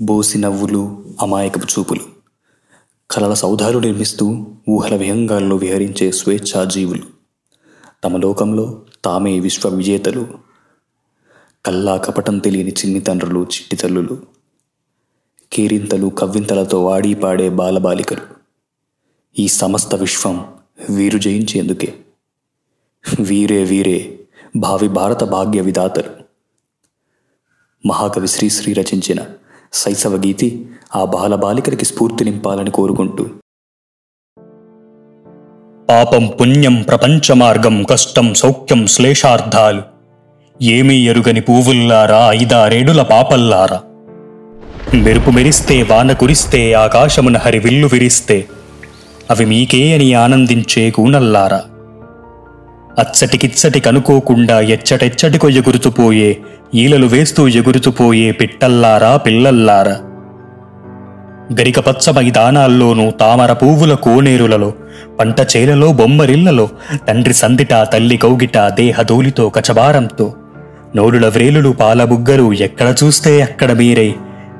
బోసి నవ్వులు అమాయకపు చూపులు. కలల సౌధాలు నిర్మిస్తూ ఊహల విహంగాల్లో విహరించే స్వేచ్ఛాజీవులు. తమ లోకంలో తామే విశ్వ విజేతలు కల్లా కపటం తెలియని చిన్ని తండ్రులు చిట్టి తల్లులు. కేరింతలు కవ్వింతలతో వాడి పాడే బాలబాలికలు. ఈ సమస్త విశ్వం వీరు జయించేందుకే. వీరే వీరే భావి భారత భాగ్య విధాతలు. మహాకవి శ్రీశ్రీ రచించిన శైశవ గీతి ఆ బాలబాలికలకి స్ఫూర్తి నింపాలని కోరుకుంటూ. పాపం పుణ్యం ప్రపంచ మార్గం కష్టం సౌఖ్యం శ్లేషార్థాలు ఏమీ ఎరుగని పువ్వుల్లారా ఐదారేడుల పాపల్లారా. మెరుపు మెరిస్తే వాన కురిస్తే ఆకాశమున హరి విల్లు విరిస్తే అవి మీకే అని ఆనందించే కూనల్లారా. అచ్చటికిచ్చటి కనుకోకుండా ఎచ్చటెచ్చటికో ఎగురుతుపోయే ఈలలు వేస్తూ ఎగురుతుపోయే పిట్టల్లారా పిల్లల్లారా. గరిక పచ్చ మైదానాల్లోనూ తామర పువ్వుల కోనేరులలో పంట చేలలో బొమ్మరిళ్ళలో తండ్రి సందిట తల్లి కౌగిట దేహధూలితో కచబారంతో నోరుల వ్రేలులు పాలబుగ్గలు ఎక్కడ చూస్తే అక్కడ మీరై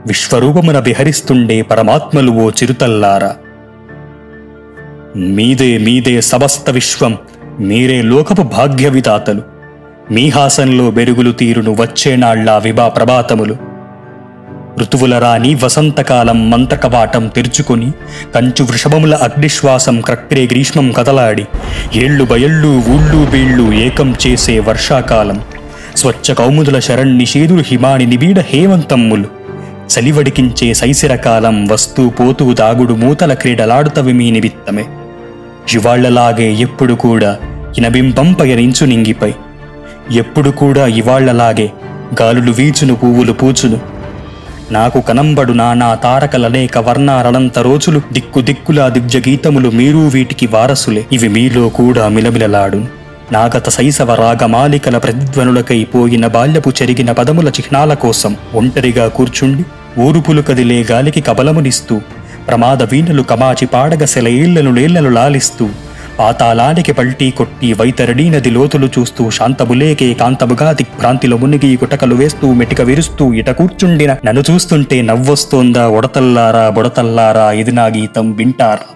విశ్వరూపమున విహరిస్తుండే పరమాత్మలు ఓ చిరుతల్లారా. మీదే మీదే సమస్త విశ్వం మీరే లోకపు భాగ్యవితాతలు. మీ హాసంలో బెరుగులు తీరును వచ్చేనాళ్ళ విభా ప్రభాతములు. ఋతువుల రాణి వసంతకాలం మంత్రకవాటం తెరుచుకొని కంచు వృషభముల అగ్నిశ్వాసం క్రక్రే గ్రీష్మం కదలాడి. ఏళ్ళు బయళ్ళు ఊళ్ళు బీళ్ళు ఏకం చేసే వర్షాకాలం. స్వచ్ఛ కౌముదుల శరణ్నిషేదులు హిమాని నిబీడ హేమంతమ్ములు. చలివడికించే శైశిరకాలం వస్తూ పోతూ దాగుడు మూతల క్రీడలాడుతవి మీ నిమిత్తమే. ఇవాళ్ళలాగే ఎప్పుడు కూడా ఇనబింబం పయనించు నింగిపై. ఎప్పుడు కూడా ఇవాళ్ళలాగే గాలులు వీచును పువ్వులు పూచును. నాకు కనంబడు నానా తారకలనేక వర్ణారణంత రోజులు. దిక్కు దిక్కులా దివ్య గీతములు మీరు వీటికి వారసులే. ఇవి మీలో కూడా మిలమిలలాడు నాగత శైశవ రాగమాలికల ప్రతిధ్వనులకై పోయిన బాల్యపు చెరిగిన పదముల చిహ్నాల కోసం ఒంటరిగా కూర్చుండి ఊరుపులు కదిలే గాలికి కబలమునిస్తూ ప్రమాద వీణలు కమాచి పాడగ సెలయేళ్ళను లేళ్ళను లాలిస్తూ పాతాళానికి పల్టీ కొట్టి వైతరణీ నది లోతులు చూస్తూ శాంతములేకే కాంతముగా దిక్భ్రాంతిలో మునిగి గుటకలు వేస్తూ మెటిక విరుస్తూ ఇట కూర్చుండిన నన్ను చూస్తుంటే నవ్వొస్తోందా ఉడతల్లారా బుడతల్లారా ఇది నా గీతం వింటారా?